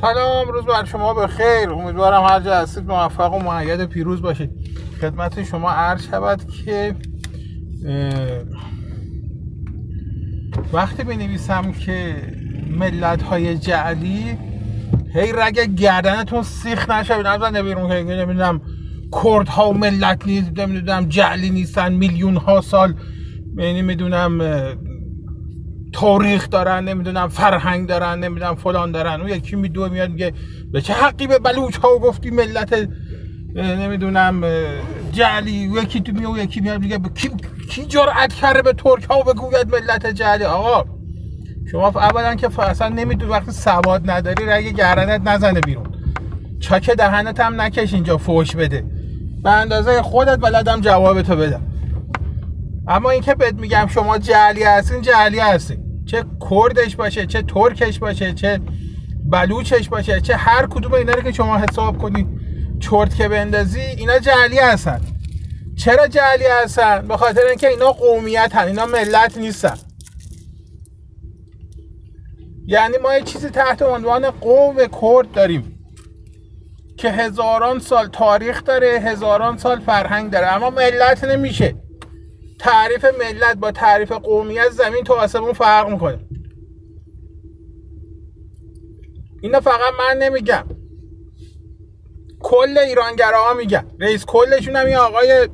سلام روز بر شما به خیر امیدوارم هر جا هستید موفق و معید پیروز باشید. خدمت شما عرض شود که وقتی بنویسم که ملت های جعلی هی رگ گردنتون سیخ نشه نزنه بیرون که نمی‌دونم کرد ها ملت نیست نمی‌دونم جعلی نیستن میلیون ها سال یعنی می‌دونم تاریخ دارن نمی‌دونم فرهنگ دارن نمی‌دونم فلان دارن. اون یکی میدوه میاد میگه به چه حقی به بلوچ ها گفتی ملت نمی‌دونم جعلی؟ یکی تو میاد یکی میاد میگه کی, کی جرأت کرده به ترک ها بگوید ملت جعلی؟ آقا شما اولا که اصلا نمی‌دونی وقتی سواد نداری رگ گردنت نزنه بیرون. چاک دهنت هم نکش اینجا فوش بده. به اندازه خودت بلدم جوابتو بدم. اما اینکه بهت میگم شما جعلی هستین جعلی هستین چه کردش باشه چه ترکش باشه چه بلوچش باشه چه هر کدوم اینا رو که شما حساب کنی چرت که بندازی اینا جعلی هستن. چرا جعلی هستن؟ به خاطر اینکه اینا قومیت هن اینا ملت نیستن. یعنی ما یه چیزی تحت عنوان قوم کرد داریم که هزاران سال تاریخ داره هزاران سال فرهنگ داره اما ملت نمیشه. تعریف ملت با تعریف قومیت زمین تو آسمون فرق می‌کنه. اینا فقط من نمیگم. کل ایرانگراها میگن. رئیس کلشون هم این آقای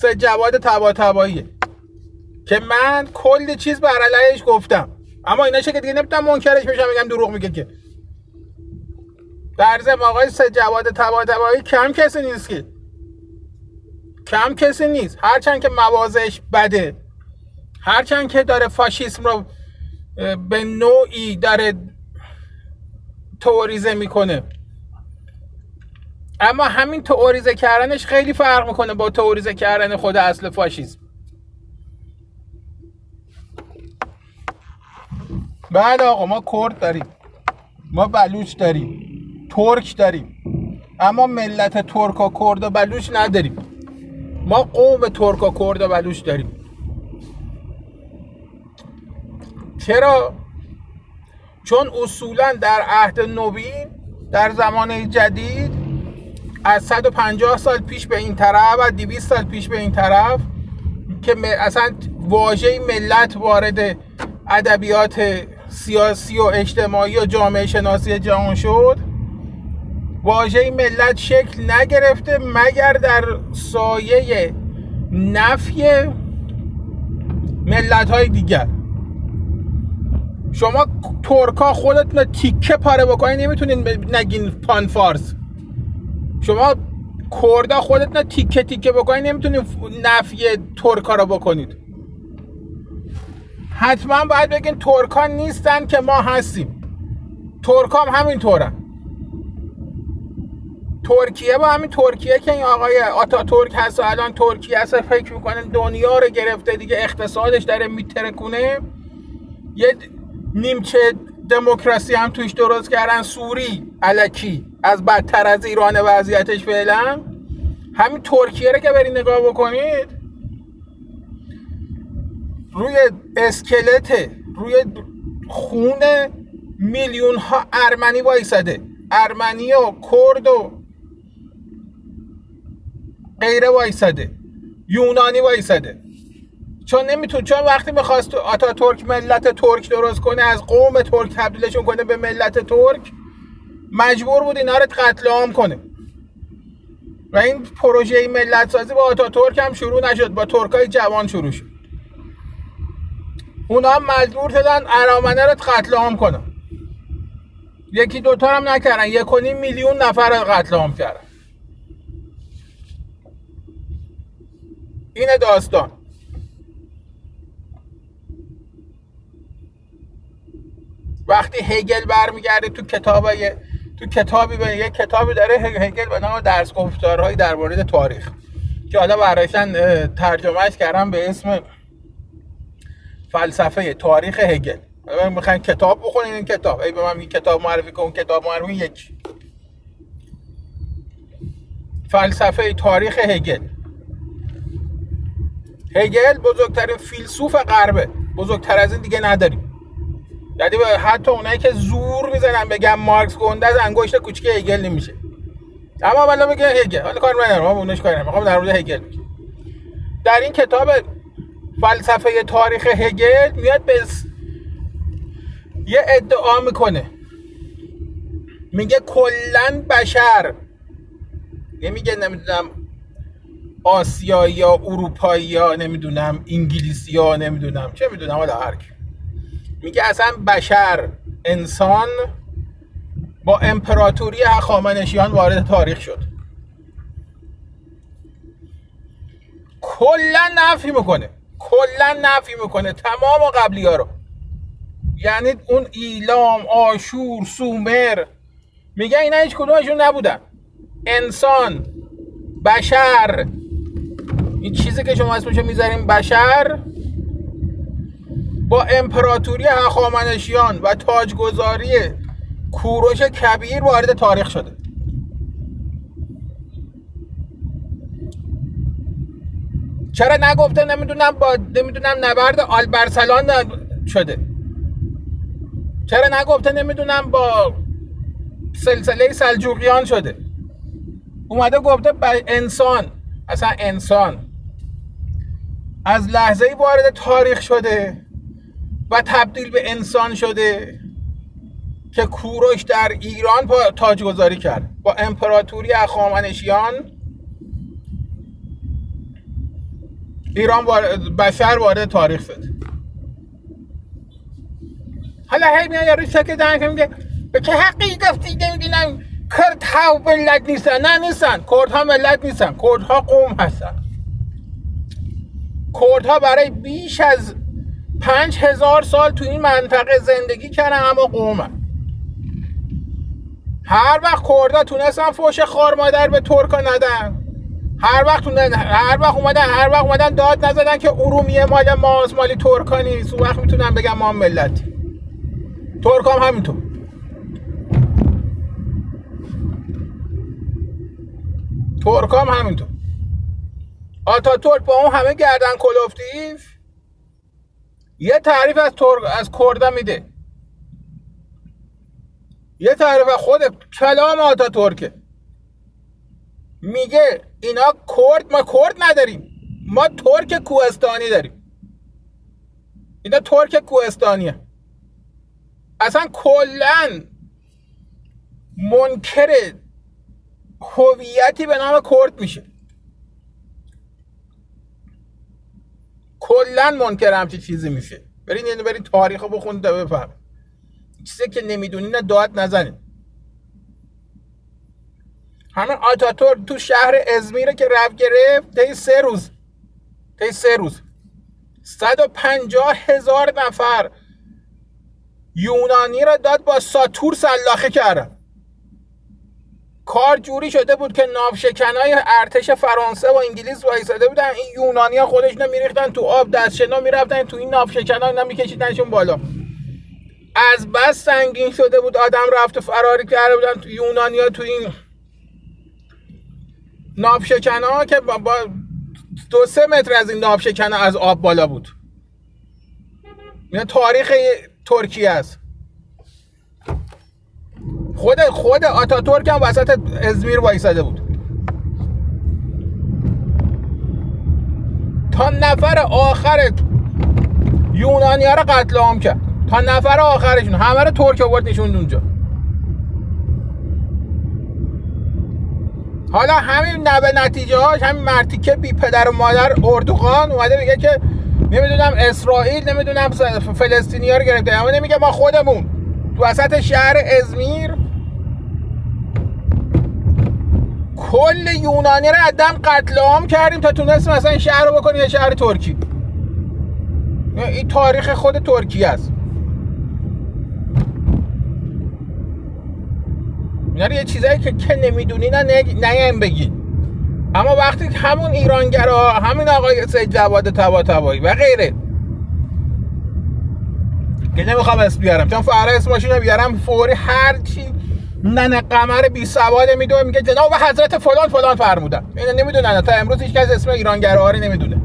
سه جواد تبا تباییه که من کل چیز بر علیهش گفتم. اما اینا که دیگه نمی‌تونم منکرش بشم میگم دروغ میگه که. در آقای سه جواد تبا تبایی کم کسی نیست که کم کسی نیست. هرچند که موازش بده. هرچند که داره فاشیسم رو به نوعی داره توریزه می‌کنه. اما همین توریزه کردنش خیلی فرق می‌کنه با توریزه کردن خود اصل فاشیسم. بعد آقا ما کرد داریم. ما بلوچ داریم. ترک داریم. اما ملت ترک و کرد و بلوچ نداریم. ما قوم ترک و کرد و بلوچ داریم. چرا؟ چون اصولا در عهد نوین در زمان جدید از 150 سال پیش به این طرف و 200 سال پیش به این طرف که اصلا واژه ملت وارد ادبیات سیاسی و اجتماعی و جامعه شناسی جهان شد واژه ملت شکل نگرفته مگر در سایه نفی ملت های دیگر. شما ترکا خودتون تیکه پاره بکنید نمی‌تونین نگین پان فارس شما کردا خودتون تیکه تیکه بکنید نمی‌تونین نفی ترکا رو بکنید. حتما باید بگین ترکا نیستن که ما هستیم. ترکا هم همین طورن ترکیه با همین ترکیه که این آقای آتا ترک هست و الان ترکیه هست فکر می‌کنه دنیا رو گرفته دیگه اقتصادش داره میترکونه. یه نیمچه دموکراسی هم توش درست کردن سوری علکی از بدتر از ایران وضعیتش فعلا. همین ترکیه رو که برید نگاه بکنید روی اسکلت روی خون میلیون ها ارمنی وایساده. ارمنی و کرد و غیره وایساده. یونانی وایساده. چون نمیتون چون وقتی می‌خواست آتا ترک ملت ترک درست کنه از قوم ترک تبدیلشون کنه به ملت ترک مجبور بود اینا رو قتل عام کنه. و این پروژه ملت سازی با آتا ترک هم شروع نشد با ترکای جوان شروع شد. اونا هم مجبور شدن ارامنه رو قتل عام کنن. یکی دوتا هم نکردن یک میلیون نفر رو قتل عام کردن. این داستان. وقتی هگل برمیگرده تو کتاب تو کتابی به یک کتابی داره هگل به نام درس گفتارهایی در مورد تاریخ که حالا برایشن ترجمهش کردم به اسم فلسفه تاریخ هگل. می‌خواین کتاب بخونین این کتاب. ای به من این کتاب معرفی کن کتاب معرفی یک فلسفه تاریخ هگل. هگل بزرگترین فیلسوف غربه. بزرگتر از این دیگه نداریم. یعنی حتی اونایی که زور می‌زنن بگم مارکس گنده از انگشت کوچیک هگل نمیشه. اما والا بگه هگل. حالا کار من ما اونش کار نمی‌خوام در مورد هگل در این کتاب فلسفه تاریخ هگل میاد به یه ادعا می‌کنه. میگه کلا بشر نمیگه نمی‌دونم آسیایی یا اروپایی یا نمی‌دونم انگلیسی یا نمی‌دونم چه می‌دونم حالا هر میگه اصلا بشر انسان با امپراتوری هخامنشیان وارد تاریخ شد. کلا نفی می‌کنه کلا نفی می‌کنه تمام قبلی ها رو. یعنی اون ایلام آشور سومر میگه اینا هیچ کدومشون نبودن. انسان بشر این چیزی که شما اسمشو می‌ذاریم بشر با امپراتوری هخامنشیان و تاجگذاری کوروش کبیر وارد تاریخ شده. چرا نگفته؟ نمی‌دونم با نمی‌دونم نبرد آلبرسلان شده. چرا نگفته؟ نمی‌دونم با سلسله سلجوقیان شده. اومده گفته انسان اصلا انسان. از لحظه وارد تاریخ شده و تبدیل به انسان شده که کوروش در ایران تاجگذاری کرد. با امپراتوری اخامنشیان ایران بشر وارد تاریخ شد. حالا هی میاد یارو شکل که میگه به که حقی گفتی نمی‌دونم کرد ها ملت نیستن نه نیستن کرد ها ملت نیستن کرد ها قوم هستن. کرد ها برای بیش از پنج هزار سال تو این منطقه زندگی کردن اما قومن. هر وقت کردا تونستن فوش خار مادر به ترکا ندن هر وقت هر وقت اومدن هر وقت اومدن داد نزدن که ارومیه مال ماست مالی ترکا نیست. اون وقت می‌تونن بگم ما ملتی. ترک هم همینطور. ترک هم همینطور. آتا ترک با اون همه گردن کلوفتیف؟ یه تعریف از ترک از کرده میده. یه تعریف خود کلام آتا ترکه میگه اینا کرد ما کرد نداریم. ما ترک کوهستانی داریم. اینا ترک کوهستانیه. اصلا کلا منکر هویتی به نام کرد میشه. کلا منکر همچی چیزی میشه. برین یعنی برین تاریخ رو بخونید تا بفهم چیزی که نمی‌دونین داد نزنید همه آتاتور تو شهر ازمیره که رفت گرفت طی سه روز. طی سه روز. 150 هزار نفر یونانی را داد با ساتور سلاخه کردن. کار جوری شده بود که ناوشکنای ارتش فرانسه و انگلیس وایساده بودن. این یونانی ها خودشون میریختن تو آب دستشنا می‌رفتن تو این ناوشکنا اینا میکشیدنشون بالا. از بس سنگین شده بود. آدم رفت و فراری کرده بودن. تو یونانی ها تو این ناوشکنا که با دو سه متر از این ناوشکنا از آب بالا بود. این تاریخ ترکیه است. خود خود آتاتورک هم وسط ازمیر وایساده بود. تا نفر آخر یونانی ها رو قتل عام کرد. تا نفر آخرشون. همه رو ترک آورد نشوند اونجا. حالا همین نوه نتیجه هاش همین مرتیکه بی پدر و مادر اردوغان اومده میگه که نمی‌دونم اسرائیل نمی‌دونم فلسطینی ها رو گرفته. اما نمیگه ما خودمون. تو وسط شهر ازمیر کل یونانی رو عدم قتل عام کردیم تا تونستیم مثلا این شهر رو بکنیم یه شهر ترکی. این تاریخ خود ترکیه است. اینا یه چیزایی که که نمی‌دونی نه نگیم بگید اما وقتی همون ایرانگرا همین آقای سید جواد تبا تبایی و غیره. که نمی‌خوام اسم بیارم چون فرا اسمشون بیارم فوری هر چی ننه قمر بی سواده می‌دونه میگه جناب حضرت فلان فلان فرمودن. اینا نمی‌دونن. تا امروز هیچ کس اسم ایرانگراها رو نمی‌دونه.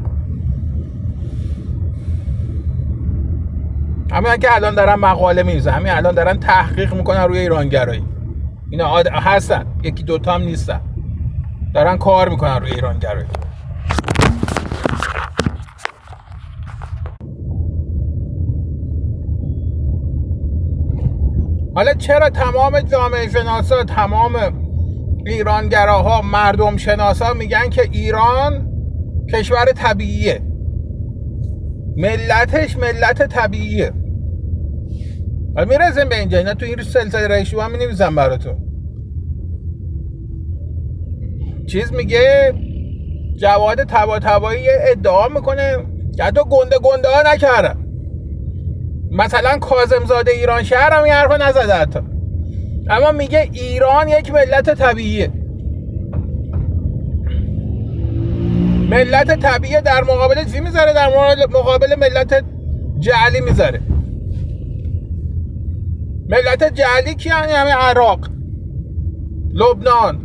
همین که الان دارن مقاله میزن همین الان دارن تحقیق می‌کنن روی ایرانگرایی. اینا. هستن. یکی دوتا هم نیستن. دارن کار می‌کنن روی ایرانگرایی. حالا چرا تمام جامعه شناسا تمام ایرانگراها مردم شناسا میگن که ایران کشور طبیعیه؟ ملتش ملت طبیعیه. حالا می‌رسیم به اینجا اینا تو این سلسله رئیشو هم می‌نویسم براتون. چیز میگه؟ جواد تبا ادعا می‌کنه. که حتی گنده گنده ها نکردم مثلا کازمزاده ایران شهر هم این حرفا نزده حتی. اما میگه ایران یک ملت طبیعیه. ملت طبیعی در مقابل چی می‌ذاره؟ در مقابل ملت جعلی می‌ذاره. ملت جعلی کی یعنی همه عراق لبنان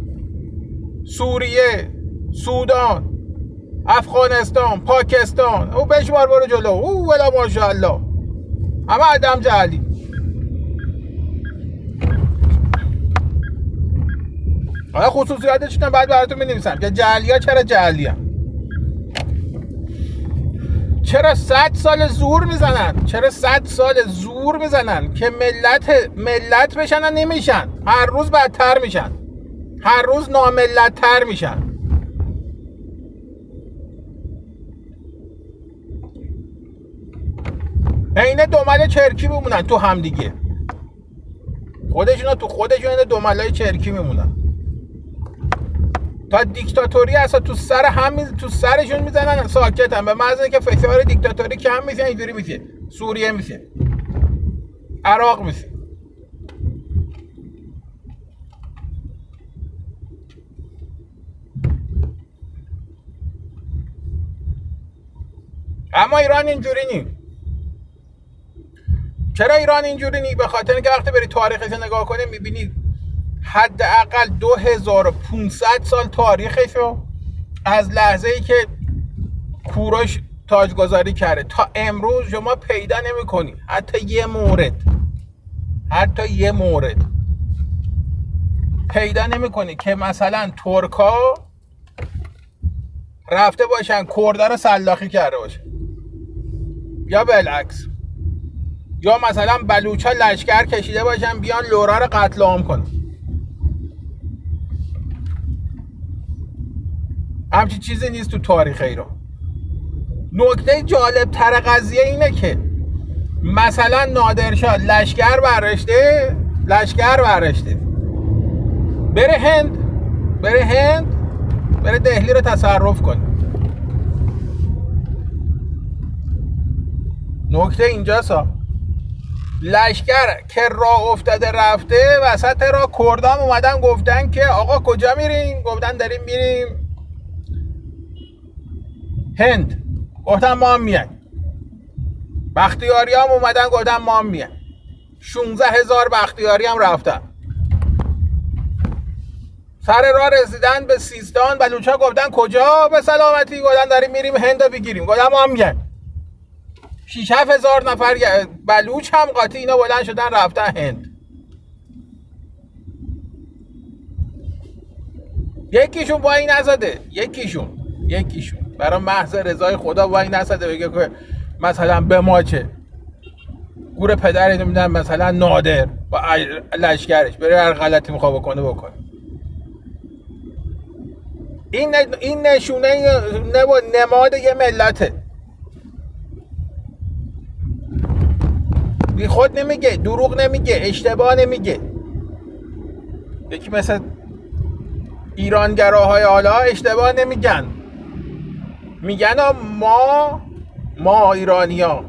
سوریه سودان افغانستان پاکستان. او بشمار برو جلو. او ولا ماشاءالله. همه آدم جعلی حالا خصوصیاتش بعد براتون می که جعلی ها چرا جعلی. چرا صد سال زور می‌زنن چرا صد سال زور می‌زنن که ملت ملت بشن و نمیشن هر روز بدتر میشن هر روز ناملت تر میشن عین دومل چرکی میمونن تو هم دیگه. خودشون تو خودشون دومل های چرکی میمونن. تا دیکتاتوری اصلا تو سر هم تو سرشون می‌زنن ساکتن به محض که فشار دیکتاتوری کم میشه اینجوری میشه. سوریه میشه. عراق میشه. اما ایران اینجوری نی چرا ایران اینجوری نی به خاطر اینکه وقتی بری تاریخش نگاه کنی می‌بینی حداقل 2500 سال تاریخشو از لحظه ای که کوروش تاجگذاری کرده. تا امروز شما پیدا نمی حتی یه مورد. حتی یه مورد. پیدا نمی که مثلا ترکا رفته باشن کرده رو سلاخی کرده باشه. یا بالعکس. یا مثلا بلوچا لشکر کشیده باشن بیان لورا رو قتل عام کنن. همچی چیزی نیست تو تاریخ ایران. نکته جالب تر قضیه اینه که مثلا نادرشاه لشکر برشته لشکر برشته بره هند بره هند بره دهلی رو تصرف کنه. نکته اینجاست لشکر که راه افتاده رفته وسط را کردام اومدن گفتن که آقا کجا میریم گفتن داریم میریم. هند. گفتن ما هم میایم. بختیاری هم اومدن گفتن ما هم میایم. 16 هزار بختیاری هم رفتن. سر راه رسیدن به سیستان بلوچا گفتن کجا به سلامتی؟ گفتن داریم میریم هند بگیریم. گفتن ما هم میایم. 6 هزار نفر بلوچ هم قاطی اینا بلند شدن رفتن هند. یکیشون با این نزده یکیشون یکیشون. برای محض رضای خدا وای نسده بگه که مثلا به ما چه؟ گور پدر نمیدن مثلا نادر با لشکرش بره هر غلطی می‌خواه بکنه بکنه این این نشونه نماد یه ملته. بی خود نمیگه دروغ نمیگه اشتباه نمیگه. یکی مثل ایرانگراهای حالا اشتباه نمیگن. میگن ما ما ایرانی ها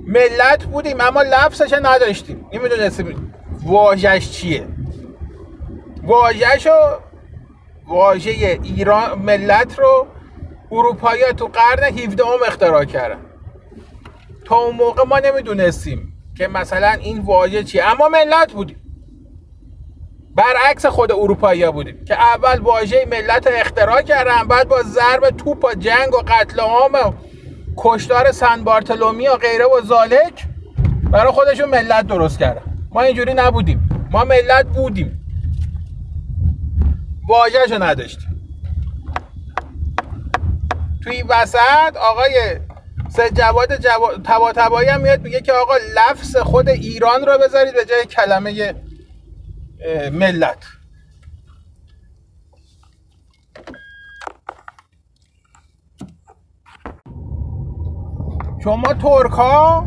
ملت بودیم اما لفظش نداشتیم. نمی‌دونستیم واژش چیه. واژهش رو واژه ایران ملت رو اروپایی تو قرن 17 هم اختراع کردن. اون موقع ما نمی‌دونستیم که مثلا این واژه چیه. اما ملت بودیم. برعکس خود اروپایی بودیم که اول واژه ملت اختراع کردن بعد با ضرب توپ و جنگ و قتل عام و کشتار سن بارتلومی و غیره و زالک برای خودشون ملت درست کردن. ما اینجوری نبودیم. ما ملت بودیم. واژهشو نداشتیم. توی وسط آقای سه جواد جواد تبا تبایی هم میاد میگه که آقا لفظ خود ایران رو بذارید به جای کلمه ملت. شما ترک ها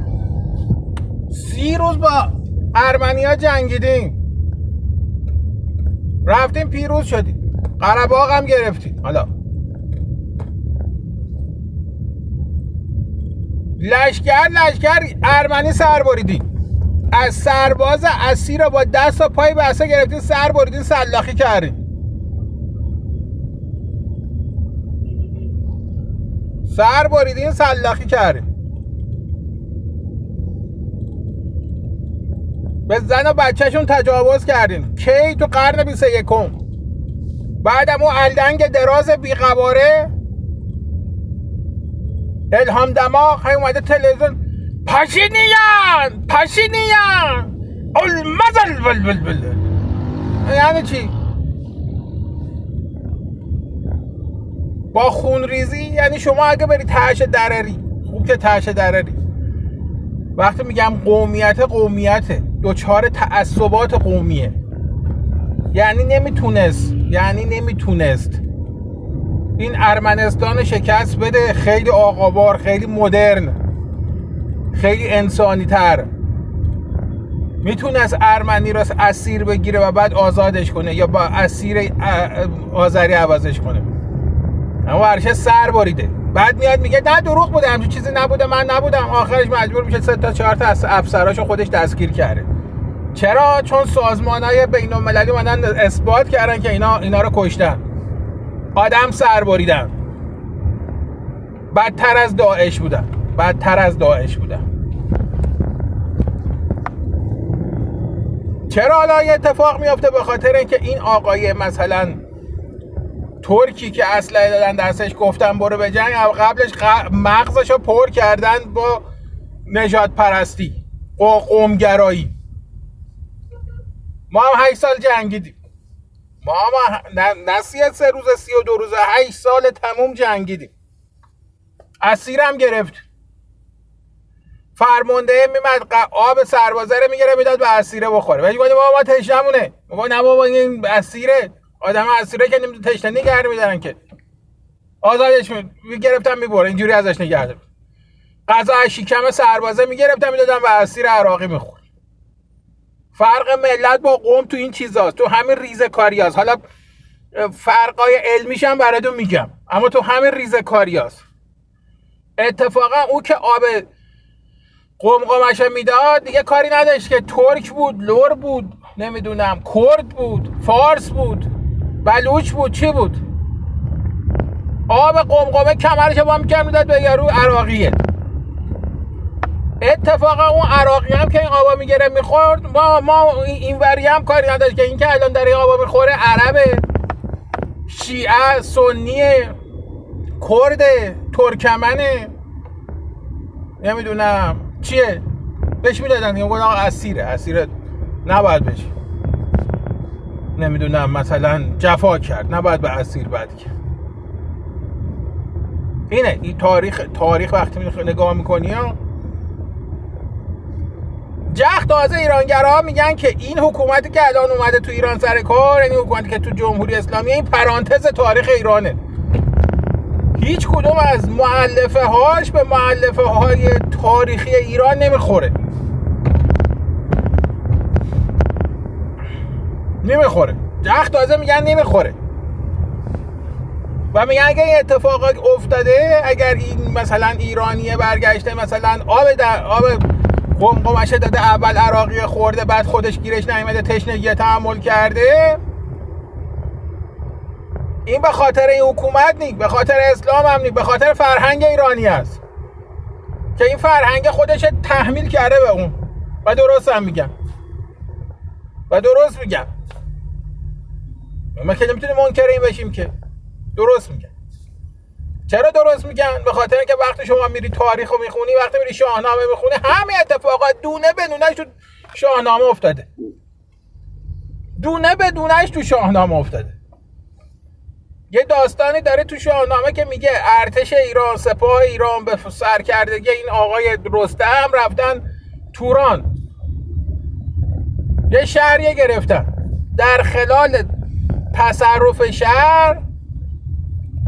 سی روز با ارمنیا جنگیدیم رفتیم پیروز شدیم قرباق هم گرفتیم حالا لشکر لشکر ارمنی سر بریدیم از سرباز اسیر رو با دست و پای بسته گرفتیم سر بریدیم سلاخی کردیم سر بریدیم سلاخی کردیم به زن و بچهشون تجاوز کردیم. کی تو قرن 21 بعدم اون الدنگ دراز بیقواره الهام دماغ های اومده تلویزیون پاشینیان پاشینیان المزل بل بل بل یعنی چی؟ با خون ریزی یعنی شما اگه بری تهش درری خوب که تهش درری. وقتی میگم قومیت قومیته. دوچار تعصبات قومیه. یعنی نمی‌تونست یعنی نمی‌تونست. این ارمنستان شکست بده. خیلی آقابار خیلی مدرن. خیلی انسانی تر می‌تونست ارمنی را اسیر بگیره و بعد آزادش کنه یا با اسیر آذری عوضش کنه. اما ورشه سر باریده بعد میاد میگه نه دروغ بوده. همچون چیزی نبوده. من نبودم. آخرش مجبور میشه سه تا چهار تا افسراشو خودش دستگیر کرده. چرا؟ چون سازمان های بین المللی اومدن اثبات کردن که اینا اینا رو کشتن. آدم سر بریدن. بدتر از داعش بودن. بدتر از داعش بودن. چرا حالا یه اتفاق میافته به خاطر اینکه این آقای مثلا ترکی که اصلا دادن دستش گفتن برو به جنگ قبلش مغزش رو پر کردن با نجات پرستی قومگرایی. ما هم سال جنگیدیم. ما هم نسی سه روز سی و دو روز هشت سال تموم جنگیدیم. اسیرم گرفت. فرمانده میمد آب سربازه رو می‌گیره می‌داد به اسیره بخوره. ولی گفتیم ما تشنمونه ما نه بابا این اسیره. آدم اسیره که تشنه نگه میدارن که. آزادش می‌گرفتم می‌بره اینجوری ازش نگه غذا شکم سربازه می‌گرفتم می‌دادم به اسیر عراقی میخور فرق ملت با قوم تو این چیزاست تو همین ریزه کاری هست. حالا فرقای علمیش هم براتون میگم اما تو همین ریزه کاری هست. اتفاقا او که آب قمقمش می‌داد دیگه کاری نداشت که ترک بود لور بود نمی‌دونم کرد بود فارس بود بلوچ بود چی بود آب قمقمه کمرش با می‌کرد می‌داد به یارو عراقیه اتفاقا اون عراقی هم که این آبا می‌گیره می‌خورد ما ما این وری هم کاری نداشت که این که الان در این آبا می‌خوره عربه شیعه سنیه کرده ترکمنه. نمی‌دونم. چیه؟ بهش می‌دادن یه آقا اسیره اسیره نباید بشی نمی‌دونم مثلا جفا کرد نباید به اسیر بد کرد. اینه این تاریخ تاریخ وقتی نگاه می‌کنی ها؟ جخ تازه ایرانگرا میگن که این حکومتی که الان اومده تو ایران سر کار یعنی حکومتی که تو جمهوری اسلامی این پرانتز تاریخ ایرانه. هیچ کدوم از معلفه هاش به معلفه های تاریخی ایران نمی‌خوره. نمی‌خوره. جخ تازه میگن نمی‌خوره. و میگن اگر این اتفاق افتاده اگر این مثلا ایرانیه برگشته مثلا آب در آب قمقمشه داده اول عراقی خورده بعد خودش گیرش نیمده تشنگی تحمل کرده. این به خاطر این حکومت نیست به خاطر اسلام هم نیست به خاطر فرهنگ ایرانی است. که این فرهنگ خودش تحمیل کرده به اون. و درست هم میگم. و درست میگم. ما که نمی‌تونیم منکر این بشیم که. درست میگم. چرا درست میگن؟ به خاطر اینکه وقتی شما میری تاریخ رو می‌خونی وقتی میری شاهنامه می‌خونی همه اتفاقات دونه به دونهش تو شاهنامه افتاده. دونه به دونهش تو شاهنامه افتاده. یه داستانی داره تو شاهنامه که میگه ارتش ایران سپاه ایران به سر کرده این آقای رستم رفتن توران. یه شهریه گرفتن. در خلال تصرف شهر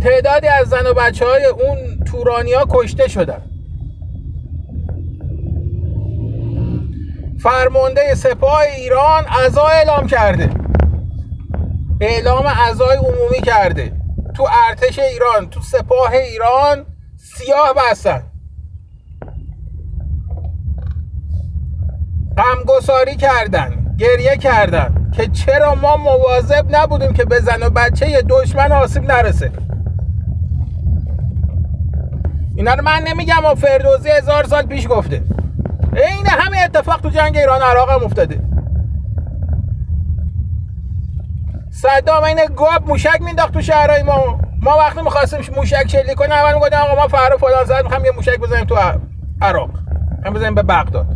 تعدادی از زن و بچه های اون تورانیا کشته شدن. فرمانده سپاه ایران ازا اعلام کرده. اعلام ازای عمومی کرده. تو ارتش ایران تو سپاه ایران سیاه بستن. غمگساری کردن گریه کردن که چرا ما مواظب نبودیم که به زن و بچه دشمن آسیب نرسه. اینا رو من نمیگم و فردوزی هزار سال پیش گفته. این همه اتفاق تو جنگ ایران عراق هم افتاده. صدام این گاب موشک مینداخت تو شهرهای ما. ما وقتی می‌خواستیم موشک چلی کنیم اول می‌گفتیم آقا ما فردا فلان زد می‌خوام یه موشک بزنیم تو عراق. هم بزنیم به بغداد.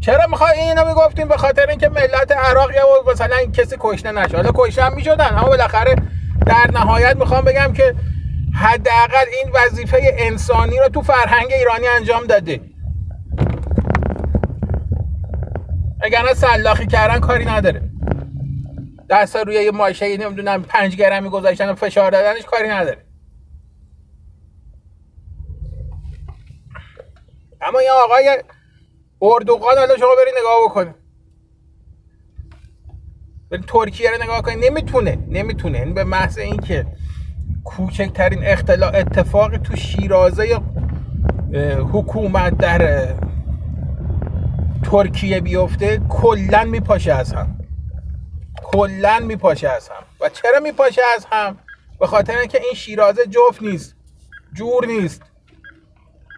چرا می‌خوای اینو می‌گفتیم؟ به خاطر اینکه ملت عراق یا مثلا کسی کشته نشه. حالا کشته هم می‌شدن اما بالاخره در نهایت می‌خوام بگم که حداقل این وظیفه انسانی رو تو فرهنگ ایرانی انجام داده. اگر نه سلاخی کردن کاری نداره. دست روی یه ماشه نمی‌دونم پنج گرمی گذاشتن و فشار دادنش کاری نداره. اما این آقای اردوغان حالا شما برید نگاه بکنید. برید ترکیه رو نگاه کنید. نمی‌تونه نمی‌تونه. این به محض اینکه کوچکترین اختلاف اتفاق تو شیرازه حکومت در ترکیه بیفته کلا میپاشه از هم. کلا میپاشه از هم. و چرا میپاشه از هم؟ به خاطر اینکه این شیرازه جفت نیست جور نیست.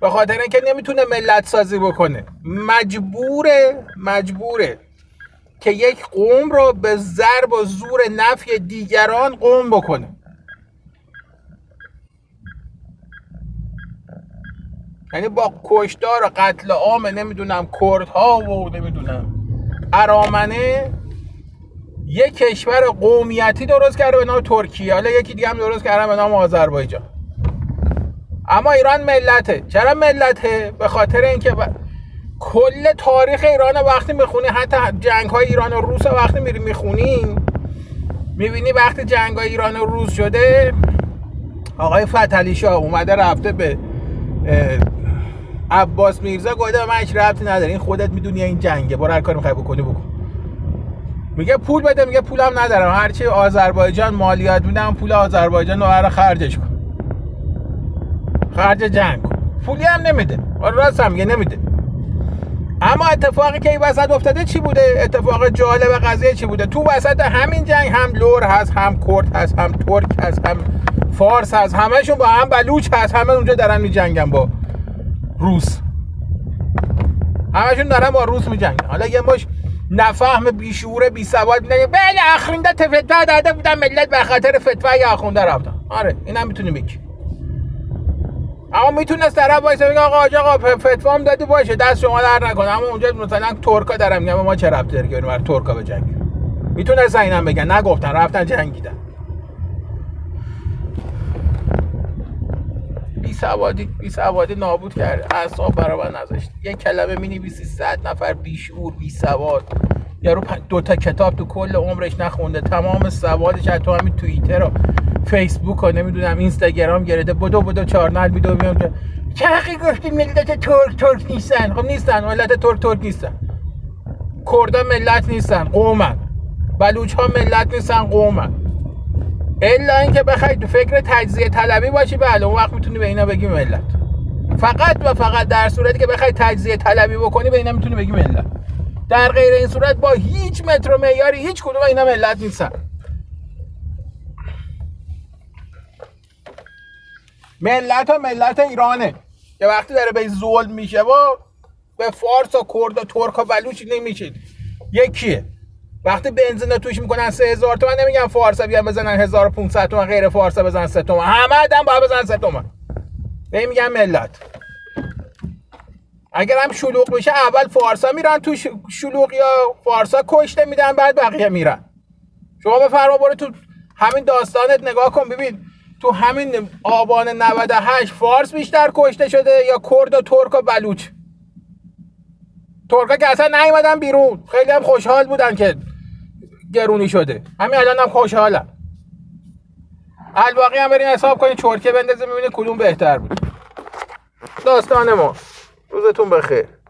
به خاطر اینکه نمی‌تونه ملت سازی بکنه. مجبوره مجبوره که یک قوم رو به ضرب و زور نفی دیگران قوم بکنه. یعنی با کشتار و قتل عام نمی‌دونم کردها و نمی‌دونم. ارامنه یک کشور قومیتی درست کرده به نام ترکیه. حالا یکی دیگه هم درست کرده به نام آذربایجان. اما ایران ملته. چرا ملته؟ به خاطر اینکه ب... کل تاریخ ایران وقتی می‌خونی حتی جنگ های ایران و روس وقتی میری می‌خونیم می‌بینی وقتی جنگ های ایران و روس شده آقای فتلی شاه اومده رفته به عباس میرزا گفته من هیچ ربطی نداره این خودت می‌دونی این جنگه. برو هر کاری می‌خوای بکنی بکن. میگه پول بده. میگه پولم ندارم. هرچی آذربایجان مالیات میدم پول آذربایجان رو خرجش کن. خرج جنگ کن. پولی هم نمیده. راست هم میگه نمیده. اما اتفاقی که این وسط افتاده چی بوده؟ اتفاق جالب قضیه چی بوده؟ تو وسط همین جنگ هم لور هست هم کرد هست هم ترک هست هم فارس هست همشون با هم بلوچ هست همه اونجا دارن میجنگن با روس. همشون دارن با روس میجنگن. حالا یه مش نفهم بیشوره بی سواد میگه بله اخرینده فتوا داده بودن ملت به خاطر فتوای اخونده رفتن آره اینم می‌تونی بگی اما می‌تونست طرف وایسه بگه آقا آقا فتوام دادی باشه دست شما در نکنه. اما اونجا مثلا ترکا دارم میگم ما چه ربطی داره که بریم ترکا به جنگ؟ می‌تونست اینم بگن. نگفتن رفتن جنگیدن. بی سوادی بی سوادی نابود کرد اعصاب برابر نذاشت. یه کلمه می نویسی صد نفر بیشور بی سواد. یارو دو تا کتاب تو کل عمرش نخونده. تمام سوادش تو همین توییتر و فیسبوک و نمی‌دونم اینستاگرام گرفته. بدو بدو چارنل ویدیو میام که حقی گفتی ملت ترک ترک نیستن؟ خب نیستن ملت ترک ترک نیستن. کردا ملت نیستن قومن. بلوچ ها ملت نیستن قومن. الا اینکه بخوای تو فکر تجزیه طلبی باشی بله اون وقت می‌تونی به اینا بگی ملت. فقط و فقط در صورتی که بخوای تجزیه طلبی بکنی به اینا می‌تونی بگی ملت. در غیر این صورت با هیچ متر و معیاری هیچ کدوم اینا ملت نیستن. ملت ها ملت ایرانه. که وقتی داره به ظلم میشه و به فارس و کرد و ترک و بلوچ نمیشه یکیه. وقتی بنزین توش می‌کنن سه هزار تومن نمیگن فارسا بیان بزنن 1500 تومن غیر فارسا بزنن 3 تومن. همه آدم باید بزنن 3 تومن. نمیگن ملت. اگر هم شلوغ بشه اول فارسا میرن تو شلوغ یا فارسا کشته میدن بعد بقیه میرن. شما بفرما برو تو همین داستانت نگاه کن. ببین تو همین آبان 98 فارس بیشتر کشته شده یا کرد و ترک و بلوچ؟ ترکا که اصلا نیومدن بیرون. خیلی هم خوشحال بودن که گرونی شده. همین الان هم خوشحالم الباقی هم برین حساب کنید چرکه بندازه می‌بینید کدوم بهتر بود. داستان ما. روزتون بخیر.